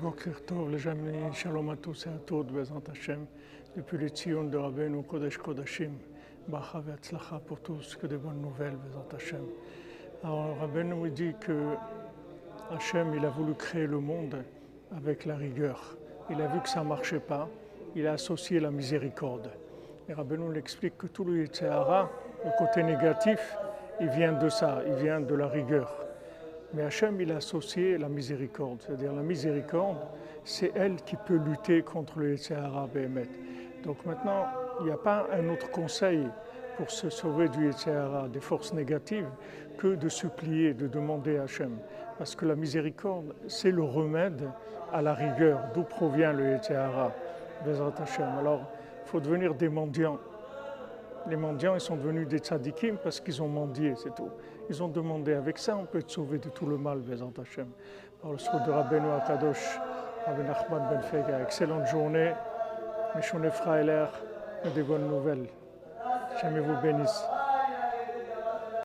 Boker Tov, les amis, shalom à tous et à toutes, Bezant Hashem, depuis les Tzion de Rabbeinu Kodesh Kodashim, Bacha Vetzlacha pour tous, que de bonnes nouvelles, Bezant Hashem. Alors Rabbeinu nous dit que Hashem, il a voulu créer le monde avec la rigueur. Il a vu que ça ne marchait pas, il a associé la miséricorde. Et Rabbeinu l'explique que tout le Yitzhara, le côté négatif, il vient de ça, il vient de la rigueur. Mais Hachem, il a associé la miséricorde. C'est-à-dire la miséricorde, c'est elle qui peut lutter contre le Yetzirah Behemet. Donc maintenant, il n'y a pas un autre conseil pour se sauver du Yetzirah, des forces négatives, que de supplier, de demander à Hachem. Parce que la miséricorde, c'est le remède à la rigueur, d'où provient le Yetzirah. Alors, il faut devenir des mendiants les mendiants, ils sont devenus des tzadikim parce qu'ils ont mendié, c'est tout. Ils ont demandé, avec ça, on peut être sauvé de tout le mal, Bézant Hachem. Alors, le souhait de Rabbeinu Akadosh, Rabbi Nachman Ben Fega, excellente journée, Meshone Frailer, et des bonnes nouvelles. Jamais vous bénisse.